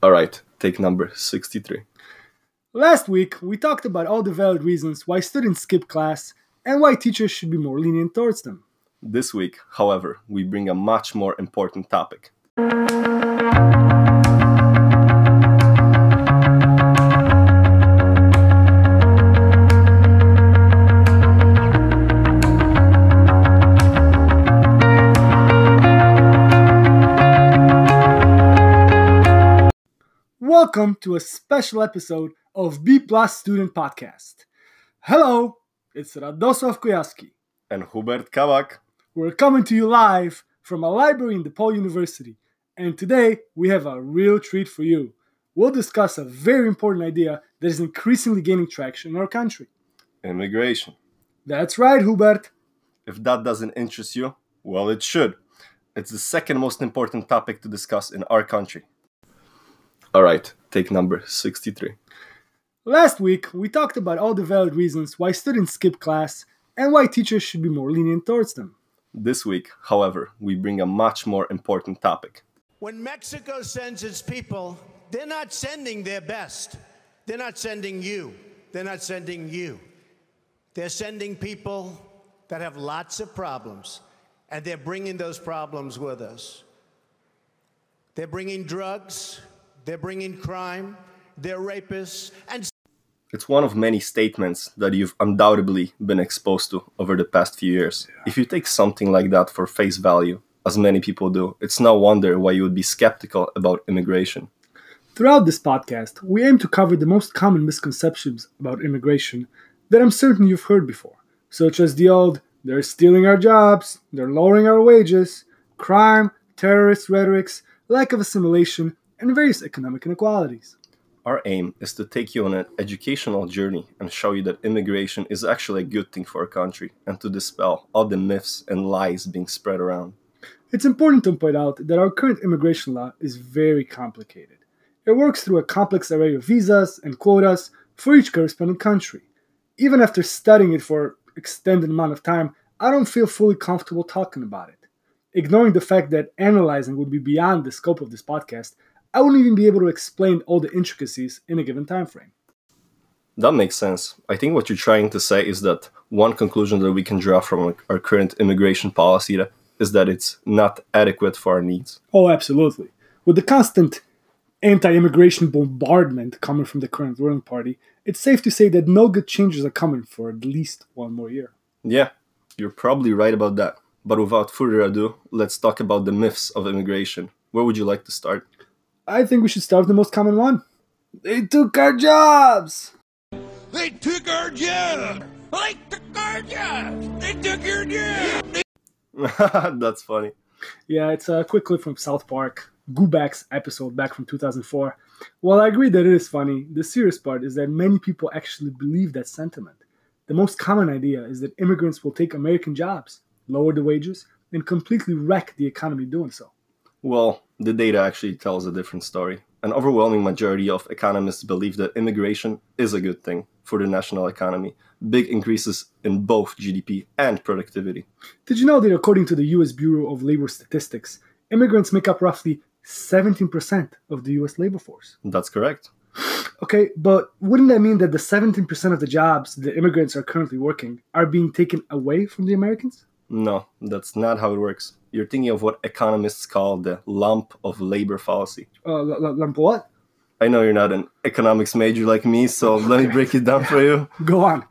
All right, take number 63. Last week, we talked about all the valid reasons why students skip class and why teachers should be more lenient towards them. This week, however, we bring a much more important topic. Welcome to a special episode of B Plus Student Podcast. Hello, it's Radosław Kojaski. And Hubert Kawak. We're coming to you live from a library in DePaul University, and today we have a real treat for you. We'll discuss a very important idea that is increasingly gaining traction in our country. Immigration. That's right, Hubert. If that doesn't interest you, well, it should. It's the second most important topic to discuss in our country. All right, take number 63. Last week, we talked about all the valid reasons why students skip class and why teachers should be more lenient towards them. This week, however, we bring a much more important topic. When Mexico sends its people, they're not sending their best. They're not sending you. They're not sending you. They're sending people that have lots of problems, and they're bringing those problems with us. They're bringing drugs, they're bringing crime, they're rapists, and It's one of many statements that you've undoubtedly been exposed to over the past few years. If you take something like that for face value, as many people do, it's no wonder why you would be skeptical about immigration. Throughout this podcast, we aim to cover the most common misconceptions about immigration that I'm certain you've heard before, such as the old, they're stealing our jobs, they're lowering our wages, crime, terrorist rhetorics, lack of assimilation, and various economic inequalities. Our aim is to take you on an educational journey and show you that immigration is actually a good thing for a country and to dispel all the myths and lies being spread around. It's important to point out that our current immigration law is very complicated. It works through a complex array of visas and quotas for each corresponding country. Even after studying it for extended amount of time, I don't feel fully comfortable talking about it. Ignoring the fact that analyzing would be beyond the scope of this podcast, I wouldn't even be able to explain all the intricacies in a given time frame. That makes sense. I think what you're trying to say is that one conclusion that we can draw from our current immigration policy uh, is that it's not adequate for our needs. Oh, absolutely. With the constant anti immigration bombardment coming from the current ruling party, it's safe to say that no good changes are coming for at least one more year. Yeah, you're probably right about that. But without further ado, let's talk about the myths of immigration. Where would you like to start? I think we should start with the most common one. They took our jobs! They took our jobs! They took our job. They took your job. That's funny. Yeah, it's a quick clip from South Park, Goobacks episode back from 2004. While I agree that it is funny, the serious part is that many people actually believe that sentiment. The most common idea is that immigrants will take American jobs, lower the wages, and completely wreck the economy doing so. Well, the data actually tells a different story. An overwhelming majority of economists believe that immigration is a good thing for the national economy. Big increases in both GDP and productivity. Did you know that according to the US Bureau of Labor Statistics, immigrants make up roughly 17% of the US labor force? That's correct. Okay, but wouldn't that mean that the 17% of the jobs the immigrants are currently working are being taken away from the Americans? No, that's not how it works. You're thinking of what economists call the lump of labor fallacy. Uh, l- l- lump what? I know you're not an economics major like me, so let me break it down for you. Go on.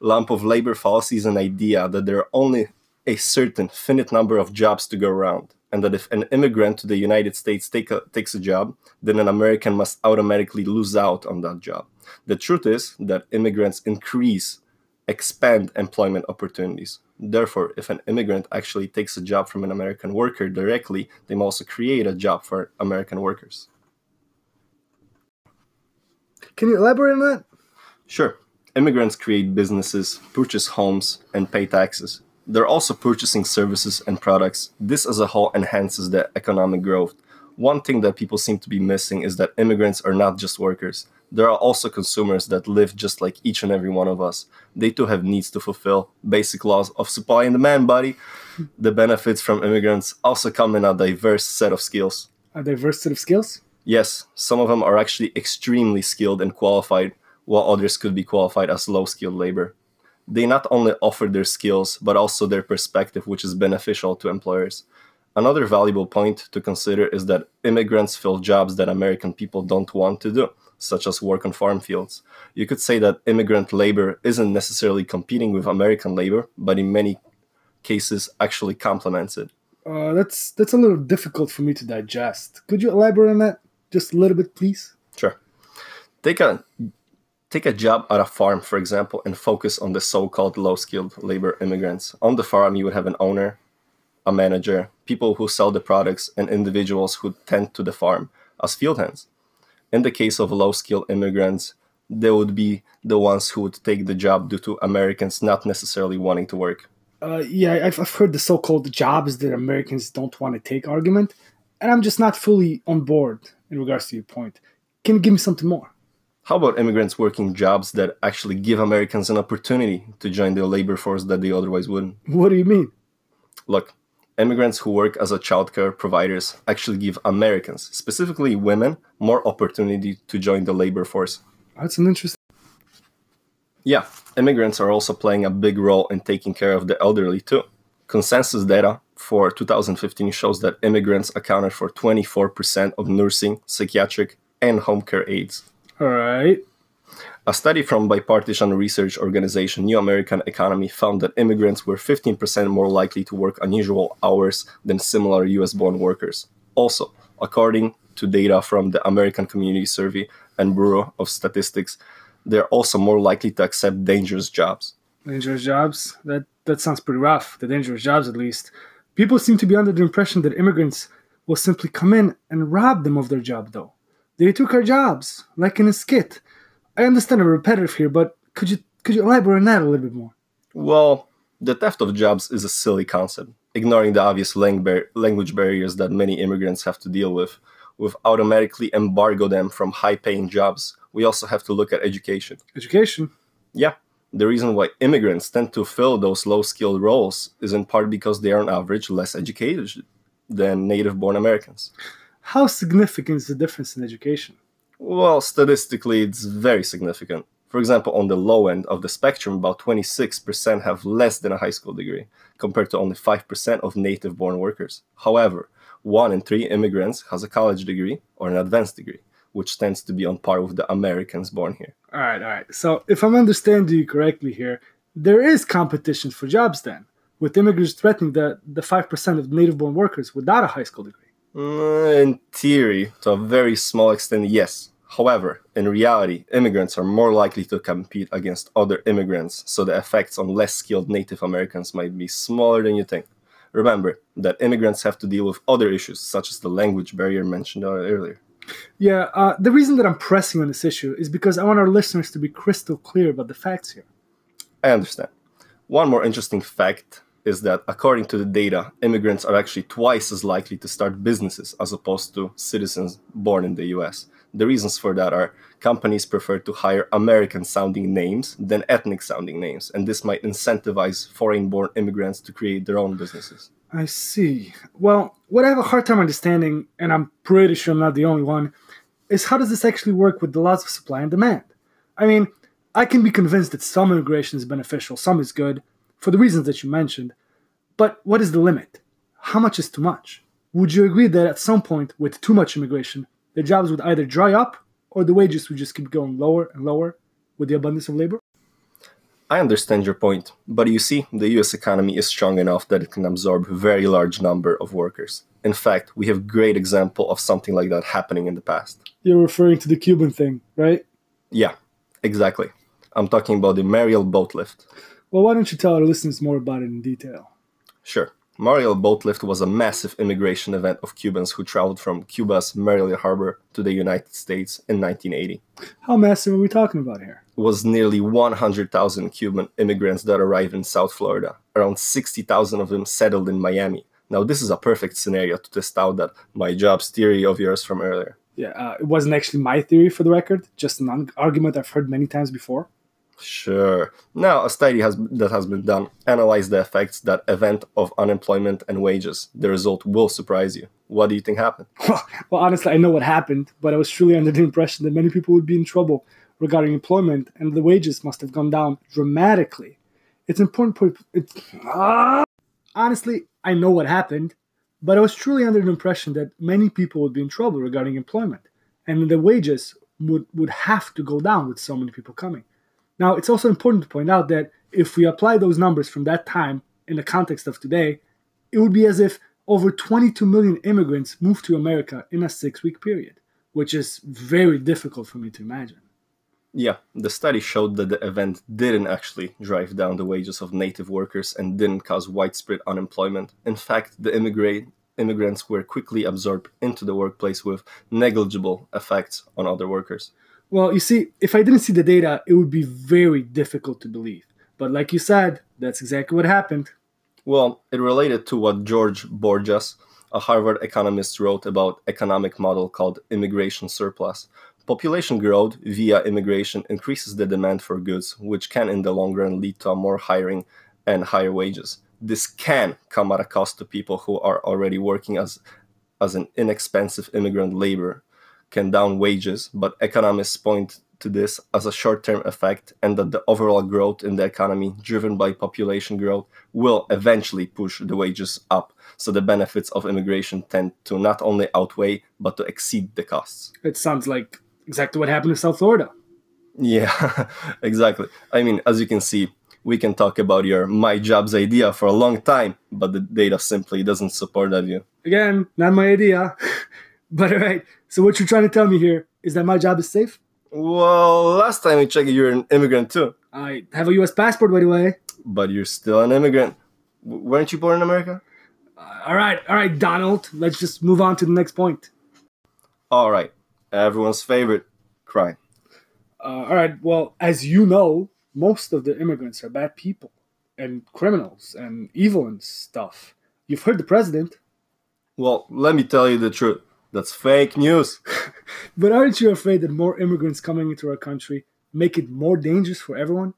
lump of labor fallacy is an idea that there are only a certain finite number of jobs to go around, and that if an immigrant to the United States take a, takes a job, then an American must automatically lose out on that job. The truth is that immigrants increase, expand employment opportunities. Therefore, if an immigrant actually takes a job from an American worker directly, they may also create a job for American workers. Can you elaborate on that? Sure. Immigrants create businesses, purchase homes, and pay taxes. They're also purchasing services and products. This as a whole enhances the economic growth. One thing that people seem to be missing is that immigrants are not just workers. There are also consumers that live just like each and every one of us. They too have needs to fulfill, basic laws of supply and demand, buddy. The benefits from immigrants also come in a diverse set of skills. A diverse set of skills? Yes, some of them are actually extremely skilled and qualified, while others could be qualified as low skilled labor. They not only offer their skills, but also their perspective, which is beneficial to employers. Another valuable point to consider is that immigrants fill jobs that American people don't want to do, such as work on farm fields. You could say that immigrant labor isn't necessarily competing with American labor, but in many cases actually complements it. Uh, that's that's a little difficult for me to digest. Could you elaborate on that just a little bit, please? Sure. Take a take a job at a farm, for example, and focus on the so-called low-skilled labor immigrants. On the farm, you would have an owner, a manager, people who sell the products, and individuals who tend to the farm as field hands. In the case of low-skilled immigrants, they would be the ones who would take the job due to Americans not necessarily wanting to work. Uh, yeah, I've, I've heard the so-called jobs that Americans don't want to take argument, and I'm just not fully on board in regards to your point. Can you give me something more? How about immigrants working jobs that actually give Americans an opportunity to join the labor force that they otherwise wouldn't? What do you mean? Look, immigrants who work as a childcare providers actually give Americans, specifically women, more opportunity to join the labor force. That's an interesting. Yeah, immigrants are also playing a big role in taking care of the elderly too. Consensus data for 2015 shows that immigrants accounted for 24% of nursing, psychiatric, and home care aides. All right. A study from bipartisan research organization New American Economy found that immigrants were 15% more likely to work unusual hours than similar US born workers. Also, according to data from the American Community Survey and Bureau of Statistics, they're also more likely to accept dangerous jobs. Dangerous jobs? That that sounds pretty rough. The dangerous jobs, at least. People seem to be under the impression that immigrants will simply come in and rob them of their job, though. They took our jobs, like in a skit. I understand I'm repetitive here, but could you could you elaborate on that a little bit more? Well, the theft of jobs is a silly concept, ignoring the obvious lang- bar- language barriers that many immigrants have to deal with. We've automatically embargo them from high-paying jobs. We also have to look at education. Education. Yeah, the reason why immigrants tend to fill those low-skilled roles is in part because they are on average less educated than native-born Americans. How significant is the difference in education? Well, statistically, it's very significant. For example, on the low end of the spectrum, about 26% have less than a high school degree, compared to only 5% of native born workers. However, one in three immigrants has a college degree or an advanced degree, which tends to be on par with the Americans born here. All right, all right. So, if I'm understanding you correctly here, there is competition for jobs then, with immigrants threatening the, the 5% of native born workers without a high school degree. Mm, In theory, to a very small extent, yes. However, in reality, immigrants are more likely to compete against other immigrants, so the effects on less skilled Native Americans might be smaller than you think. Remember that immigrants have to deal with other issues, such as the language barrier mentioned earlier. Yeah, uh, the reason that I'm pressing on this issue is because I want our listeners to be crystal clear about the facts here. I understand. One more interesting fact is that according to the data, immigrants are actually twice as likely to start businesses as opposed to citizens born in the US. The reasons for that are companies prefer to hire American sounding names than ethnic sounding names, and this might incentivize foreign born immigrants to create their own businesses. I see. Well, what I have a hard time understanding, and I'm pretty sure I'm not the only one, is how does this actually work with the laws of supply and demand? I mean, I can be convinced that some immigration is beneficial, some is good, for the reasons that you mentioned. But what is the limit? How much is too much? Would you agree that at some point, with too much immigration, the jobs would either dry up or the wages would just keep going lower and lower with the abundance of labor? I understand your point, but you see, the US economy is strong enough that it can absorb a very large number of workers. In fact, we have great example of something like that happening in the past. You're referring to the Cuban thing, right? Yeah, exactly. I'm talking about the Mariel boat lift. Well, why don't you tell our listeners more about it in detail? Sure. Mariel boat lift was a massive immigration event of Cubans who traveled from Cuba's Mariel Harbor to the United States in 1980. How massive are we talking about here? It was nearly 100,000 Cuban immigrants that arrived in South Florida. Around 60,000 of them settled in Miami. Now, this is a perfect scenario to test out that my job's theory of yours from earlier. Yeah, uh, it wasn't actually my theory for the record, just an argument I've heard many times before. Sure. Now, a study has, that has been done analyzed the effects that event of unemployment and wages. The result will surprise you. What do you think happened? well, honestly, I know what happened, but I was truly under the impression that many people would be in trouble regarding employment and the wages must have gone down dramatically. It's important put it's ah! honestly, I know what happened, but I was truly under the impression that many people would be in trouble regarding employment and the wages would, would have to go down with so many people coming. Now, it's also important to point out that if we apply those numbers from that time in the context of today, it would be as if over 22 million immigrants moved to America in a six week period, which is very difficult for me to imagine. Yeah, the study showed that the event didn't actually drive down the wages of native workers and didn't cause widespread unemployment. In fact, the immigrant immigrants were quickly absorbed into the workplace with negligible effects on other workers. Well, you see, if I didn't see the data, it would be very difficult to believe. But like you said, that's exactly what happened. Well, it related to what George Borjas, a Harvard economist, wrote about economic model called immigration surplus. Population growth via immigration increases the demand for goods, which can in the long run lead to more hiring and higher wages. This can come at a cost to people who are already working as as an inexpensive immigrant labor can down wages, but economists point to this as a short term effect and that the overall growth in the economy, driven by population growth, will eventually push the wages up. So the benefits of immigration tend to not only outweigh, but to exceed the costs. It sounds like exactly what happened in South Florida. Yeah, exactly. I mean, as you can see, we can talk about your my jobs idea for a long time, but the data simply doesn't support that view. Again, not my idea. but all right, so what you're trying to tell me here is that my job is safe? Well, last time we checked, you're an immigrant too. I have a U.S. passport, by the way. But you're still an immigrant. W- weren't you born in America? Uh, all right, all right, Donald. Let's just move on to the next point. All right, everyone's favorite crime. Uh, all right, well, as you know, most of the immigrants are bad people and criminals and evil and stuff. You've heard the president. Well, let me tell you the truth. That's fake news. but aren't you afraid that more immigrants coming into our country make it more dangerous for everyone?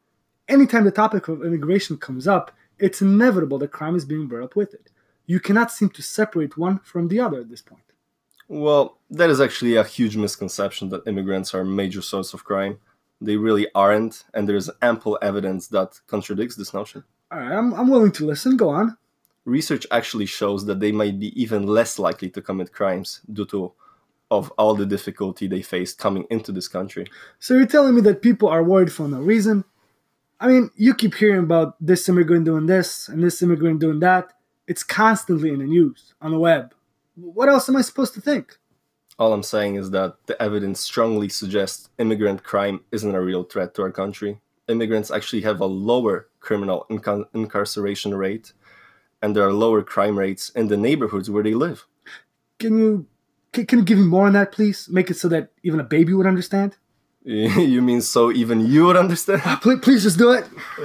Anytime the topic of immigration comes up, it's inevitable that crime is being brought up with it. You cannot seem to separate one from the other at this point. Well, that is actually a huge misconception that immigrants are a major source of crime. They really aren't, and there's ample evidence that contradicts this notion. All right, I'm, I'm willing to listen. Go on research actually shows that they might be even less likely to commit crimes due to of all the difficulty they faced coming into this country. So you're telling me that people are worried for no reason? I mean, you keep hearing about this immigrant doing this and this immigrant doing that. It's constantly in the news, on the web. What else am I supposed to think? All I'm saying is that the evidence strongly suggests immigrant crime isn't a real threat to our country. Immigrants actually have a lower criminal inca- incarceration rate and there are lower crime rates in the neighborhoods where they live. Can you can, can you give me more on that, please? Make it so that even a baby would understand. you mean so even you would understand? Uh, please, please just do it.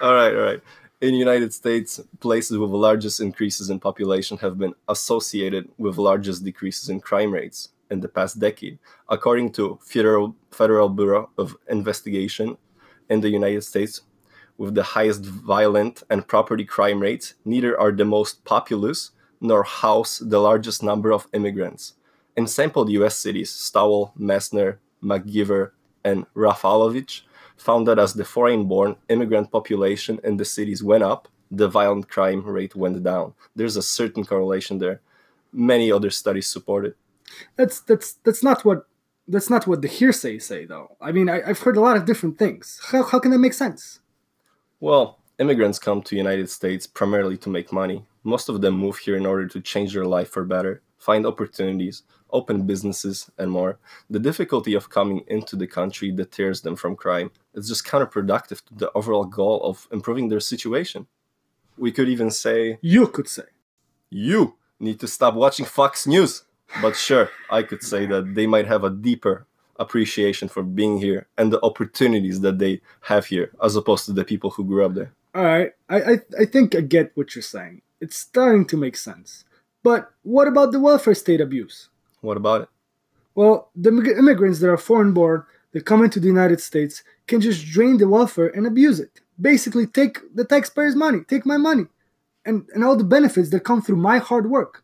all right, all right. In the United States, places with the largest increases in population have been associated with largest decreases in crime rates in the past decade, according to Federal Federal Bureau of Investigation in the United States with the highest violent and property crime rates, neither are the most populous nor house the largest number of immigrants. In sampled US cities, Stowell, Messner, McGeever, and Raffalovich found that as the foreign born immigrant population in the cities went up, the violent crime rate went down. There's a certain correlation there. Many other studies support it. That's that's that's not what that's not what the hearsay say though. I mean I, have heard a lot of different things. How, how can that make sense? Well, immigrants come to United States primarily to make money. Most of them move here in order to change their life for better, find opportunities, open businesses, and more. The difficulty of coming into the country deters them from crime. It's just counterproductive to the overall goal of improving their situation. We could even say You could say. You need to stop watching Fox News. But sure, I could say that they might have a deeper appreciation for being here and the opportunities that they have here as opposed to the people who grew up there. All right I, I i think i get what you're saying. It's starting to make sense. But what about the welfare state abuse? What about it? Well the immigrants that are foreign born that come into the United States can just drain the welfare and abuse it. Basically, take the taxpayers' money, take my money, and, and all the benefits that come through my hard work.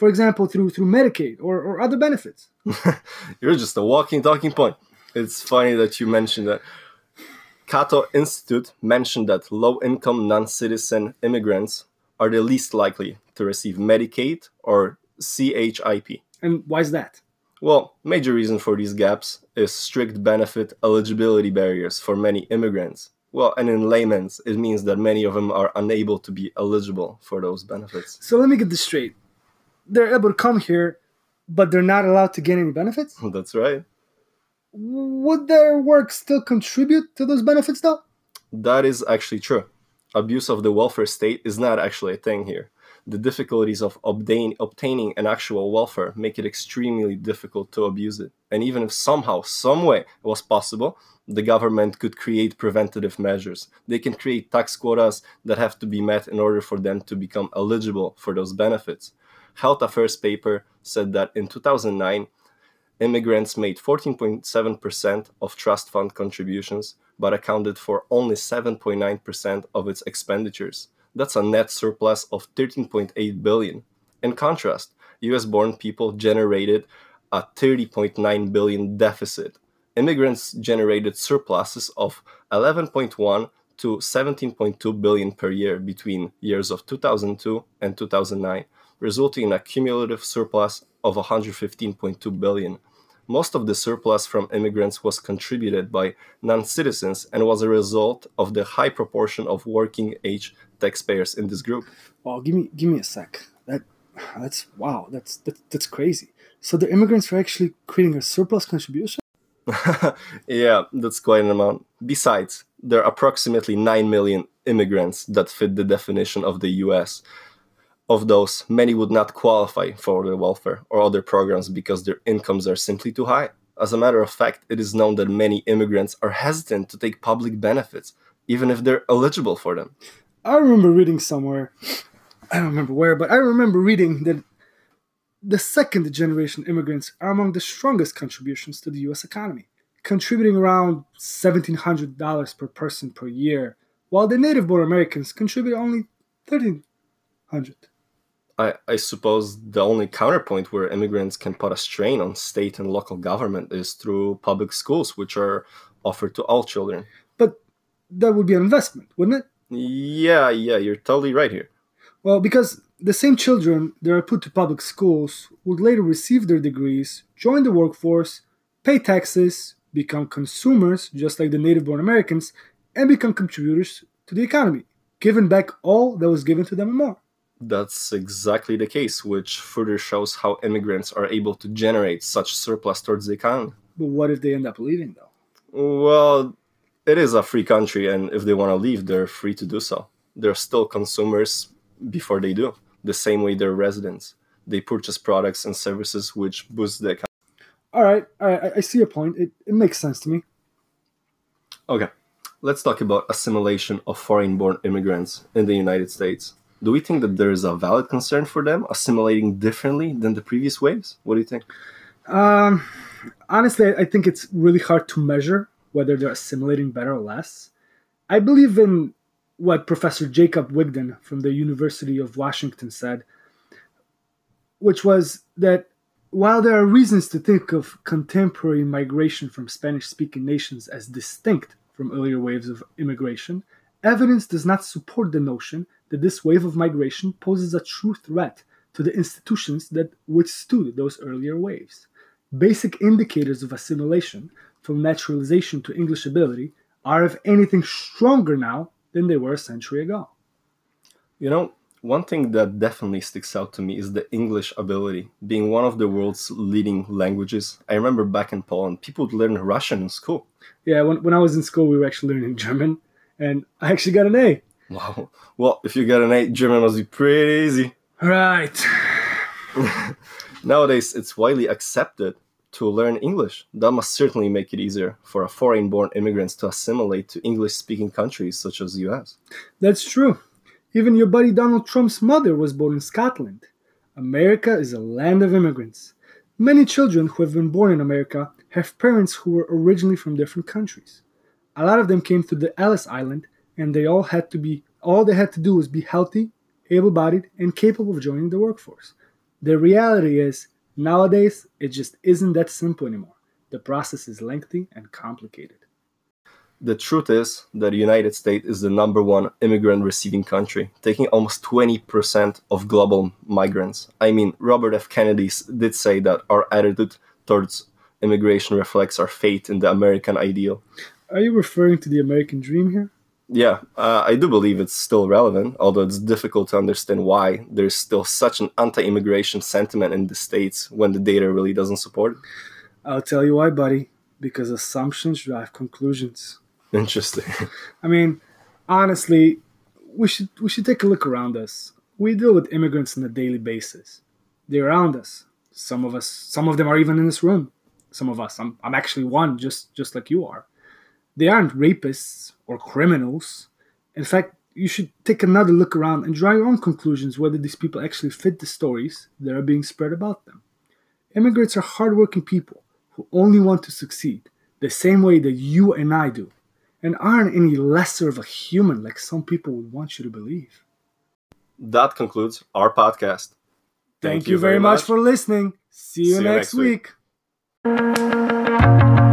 For example, through through Medicaid or, or other benefits. You're just a walking talking point. It's funny that you mentioned that. Cato Institute mentioned that low income non citizen immigrants are the least likely to receive Medicaid or CHIP. And why is that? Well, major reason for these gaps is strict benefit eligibility barriers for many immigrants. Well, and in layman's, it means that many of them are unable to be eligible for those benefits. So let me get this straight. They're able to come here, but they're not allowed to get any benefits? That's right. Would their work still contribute to those benefits though? That is actually true. Abuse of the welfare state is not actually a thing here. The difficulties of obtain, obtaining an actual welfare make it extremely difficult to abuse it. And even if somehow, some way it was possible, the government could create preventative measures. They can create tax quotas that have to be met in order for them to become eligible for those benefits. Health Affairs paper said that in 2009, immigrants made 14.7% of trust fund contributions, but accounted for only 7.9% of its expenditures. That's a net surplus of 13.8 billion. In contrast, US born people generated a 30.9 billion deficit. Immigrants generated surpluses of 11.1 to 17.2 billion per year between years of 2002 and 2009, resulting in a cumulative surplus of 115.2 billion. Most of the surplus from immigrants was contributed by non citizens and was a result of the high proportion of working age taxpayers in this group. Well, give me give me a sec. That that's wow. That's that's, that's crazy. So the immigrants are actually creating a surplus contribution. yeah, that's quite an amount. Besides, there are approximately 9 million immigrants that fit the definition of the US. Of those, many would not qualify for the welfare or other programs because their incomes are simply too high. As a matter of fact, it is known that many immigrants are hesitant to take public benefits, even if they're eligible for them. I remember reading somewhere, I don't remember where, but I remember reading that the second generation immigrants are among the strongest contributions to the US economy, contributing around $1,700 per person per year, while the native born Americans contribute only 1300 I, I suppose the only counterpoint where immigrants can put a strain on state and local government is through public schools, which are offered to all children. But that would be an investment, wouldn't it? Yeah, yeah, you're totally right here. Well, because the same children that are put to public schools would later receive their degrees, join the workforce, pay taxes, become consumers just like the native born Americans, and become contributors to the economy, giving back all that was given to them and more. That's exactly the case, which further shows how immigrants are able to generate such surplus towards the economy. But what if they end up leaving, though? Well, it is a free country, and if they want to leave, they're free to do so. They're still consumers before they do, the same way they're residents. They purchase products and services which boost the economy. All right, all right, I, I see your point. It, it makes sense to me. Okay, let's talk about assimilation of foreign born immigrants in the United States. Do we think that there is a valid concern for them assimilating differently than the previous waves? What do you think? Um, honestly, I think it's really hard to measure whether they're assimilating better or less. I believe in what Professor Jacob Vigdor from the University of Washington said, which was that while there are reasons to think of contemporary migration from Spanish speaking nations as distinct from earlier waves of immigration, evidence does not support the notion that this wave of migration poses a true threat to the institutions that withstood those earlier waves. Basic indicators of assimilation, from naturalization to English ability, are, if anything, stronger now than they were a century ago. You know, one thing that definitely sticks out to me is the English ability. Being one of the world's leading languages, I remember back in Poland, people would learn Russian in school. Yeah, when, when I was in school, we were actually learning German, and I actually got an A. Wow. Well, if you get an 8, German must be pretty easy. Right. Nowadays, it's widely accepted to learn English. That must certainly make it easier for a foreign born immigrants to assimilate to English speaking countries such as the US. That's true. Even your buddy Donald Trump's mother was born in Scotland. America is a land of immigrants. Many children who have been born in America have parents who were originally from different countries. A lot of them came to the Ellis Island and they all had to be all they had to do was be healthy, able-bodied, and capable of joining the workforce. The reality is nowadays it just isn't that simple anymore. The process is lengthy and complicated. The truth is that the United States is the number one immigrant receiving country, taking almost 20% of global migrants. I mean, Robert F. Kennedy did say that our attitude towards immigration reflects our faith in the American ideal. Are you referring to the American dream here? Yeah, uh, I do believe it's still relevant, although it's difficult to understand why there's still such an anti immigration sentiment in the States when the data really doesn't support it. I'll tell you why, buddy. Because assumptions drive conclusions. Interesting. I mean, honestly, we should we should take a look around us. We deal with immigrants on a daily basis. They're around us. Some of us, some of them are even in this room. Some of us, I'm, I'm actually one, just just like you are. They aren't rapists or criminals. In fact, you should take another look around and draw your own conclusions whether these people actually fit the stories that are being spread about them. Immigrants are hardworking people who only want to succeed the same way that you and I do and aren't any lesser of a human like some people would want you to believe. That concludes our podcast. Thank, Thank you, very much, much for listening. See you, See next, you next week. week.